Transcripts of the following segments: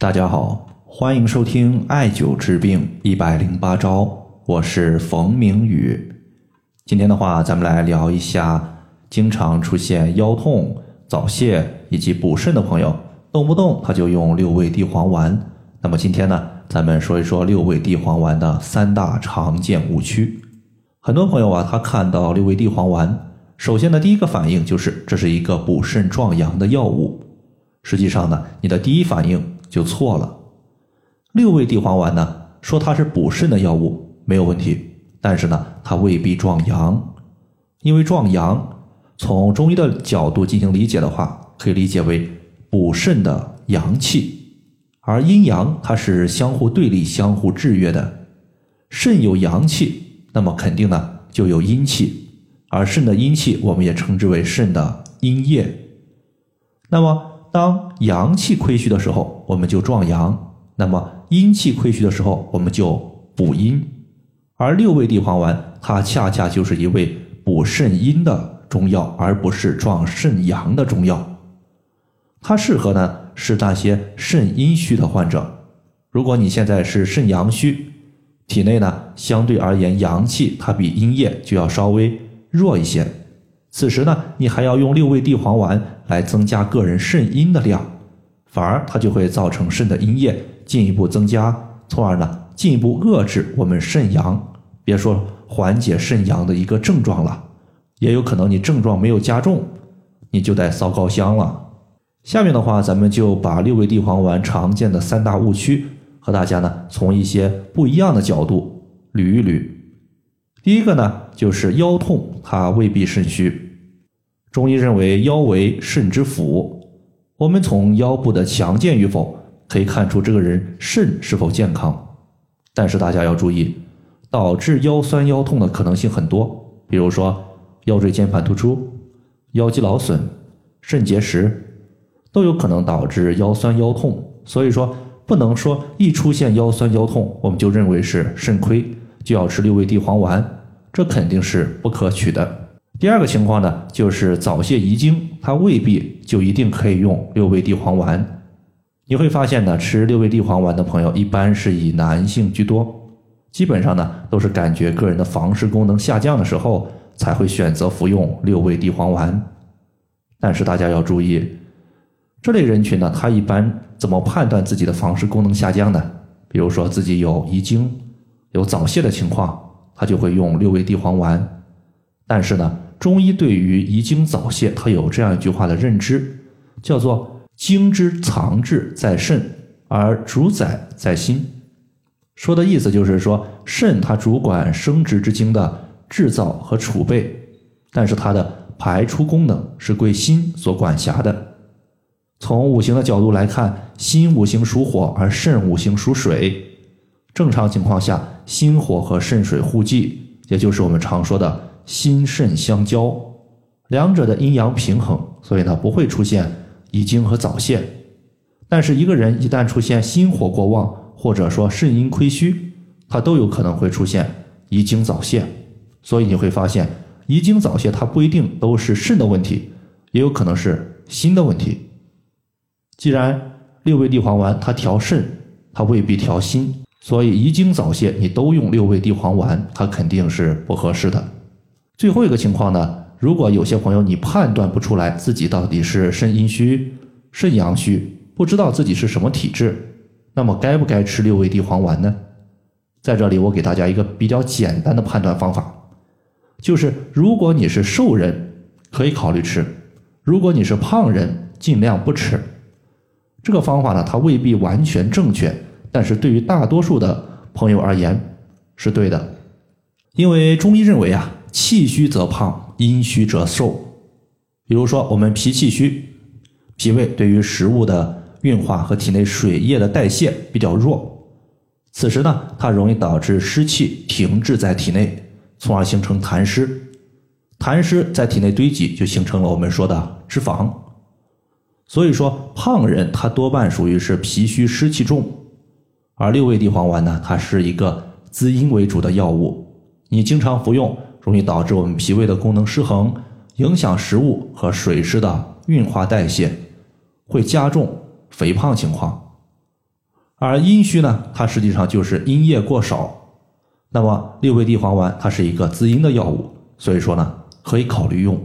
大家好，欢迎收听艾灸治病一百零八招，我是冯明宇。今天的话，咱们来聊一下经常出现腰痛、早泄以及补肾的朋友，动不动他就用六味地黄丸。那么今天呢，咱们说一说六味地黄丸的三大常见误区。很多朋友啊，他看到六味地黄丸，首先的第一个反应就是这是一个补肾壮阳的药物。实际上呢，你的第一反应就错了。六味地黄丸呢，说它是补肾的药物没有问题，但是呢，它未必壮阳。因为壮阳，从中医的角度进行理解的话，可以理解为补肾的阳气，而阴阳它是相互对立、相互制约的。肾有阳气，那么肯定呢就有阴气，而肾的阴气我们也称之为肾的阴液。那么当阳气亏虚的时候，我们就壮阳；那么阴气亏虚的时候，我们就补阴。而六味地黄丸，它恰恰就是一味补肾阴的中药，而不是壮肾阳的中药。它适合呢是那些肾阴虚的患者。如果你现在是肾阳虚，体内呢相对而言阳气它比阴液就要稍微弱一些。此时呢，你还要用六味地黄丸来增加个人肾阴的量，反而它就会造成肾的阴液进一步增加，从而呢进一步遏制我们肾阳。别说缓解肾阳的一个症状了，也有可能你症状没有加重，你就得烧高香了。下面的话，咱们就把六味地黄丸常见的三大误区和大家呢从一些不一样的角度捋一捋。第一个呢，就是腰痛，它未必肾虚。中医认为腰为肾之府，我们从腰部的强健与否，可以看出这个人肾是否健康。但是大家要注意，导致腰酸腰痛的可能性很多，比如说腰椎间盘突出、腰肌劳损、肾结石，都有可能导致腰酸腰痛。所以说，不能说一出现腰酸腰痛，我们就认为是肾亏，就要吃六味地黄丸。这肯定是不可取的。第二个情况呢，就是早泄遗精，它未必就一定可以用六味地黄丸。你会发现呢，吃六味地黄丸的朋友一般是以男性居多，基本上呢都是感觉个人的房事功能下降的时候才会选择服用六味地黄丸。但是大家要注意，这类人群呢，他一般怎么判断自己的房事功能下降呢？比如说自己有遗精、有早泄的情况。他就会用六味地黄丸，但是呢，中医对于遗精早泄，它有这样一句话的认知，叫做“精之藏志在肾，而主宰在心”。说的意思就是说，肾它主管生殖之精的制造和储备，但是它的排出功能是归心所管辖的。从五行的角度来看，心五行属火，而肾五行属水。正常情况下，心火和肾水互济，也就是我们常说的心肾相交，两者的阴阳平衡，所以呢不会出现遗精和早泄。但是一个人一旦出现心火过旺，或者说肾阴亏虚，他都有可能会出现遗精早泄。所以你会发现，遗精早泄它不一定都是肾的问题，也有可能是心的问题。既然六味地黄丸它调肾，它未必调心。所以遗精早泄，你都用六味地黄丸，它肯定是不合适的。最后一个情况呢，如果有些朋友你判断不出来自己到底是肾阴虚、肾阳虚，不知道自己是什么体质，那么该不该吃六味地黄丸呢？在这里，我给大家一个比较简单的判断方法，就是如果你是瘦人，可以考虑吃；如果你是胖人，尽量不吃。这个方法呢，它未必完全正确。但是对于大多数的朋友而言是对的，因为中医认为啊，气虚则胖，阴虚则瘦。比如说我们脾气虚，脾胃对于食物的运化和体内水液的代谢比较弱，此时呢，它容易导致湿气停滞在体内，从而形成痰湿。痰湿在体内堆积，就形成了我们说的脂肪。所以说，胖人他多半属于是脾虚湿气重。而六味地黄丸呢，它是一个滋阴为主的药物，你经常服用，容易导致我们脾胃的功能失衡，影响食物和水湿的运化代谢，会加重肥胖情况。而阴虚呢，它实际上就是阴液过少。那么六味地黄丸它是一个滋阴的药物，所以说呢可以考虑用。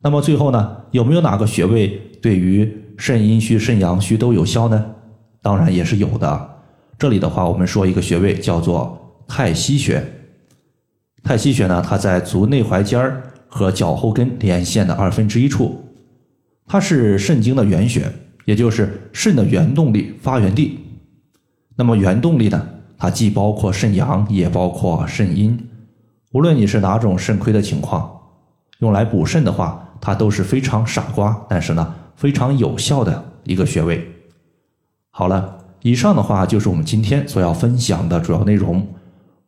那么最后呢，有没有哪个穴位对于肾阴虚、肾阳虚都有效呢？当然也是有的。这里的话，我们说一个穴位叫做太溪穴。太溪穴呢，它在足内踝尖儿和脚后跟连线的二分之一处，它是肾经的原穴，也就是肾的原动力发源地。那么原动力呢，它既包括肾阳，也包括肾阴。无论你是哪种肾亏的情况，用来补肾的话，它都是非常傻瓜，但是呢非常有效的一个穴位。好了，以上的话就是我们今天所要分享的主要内容。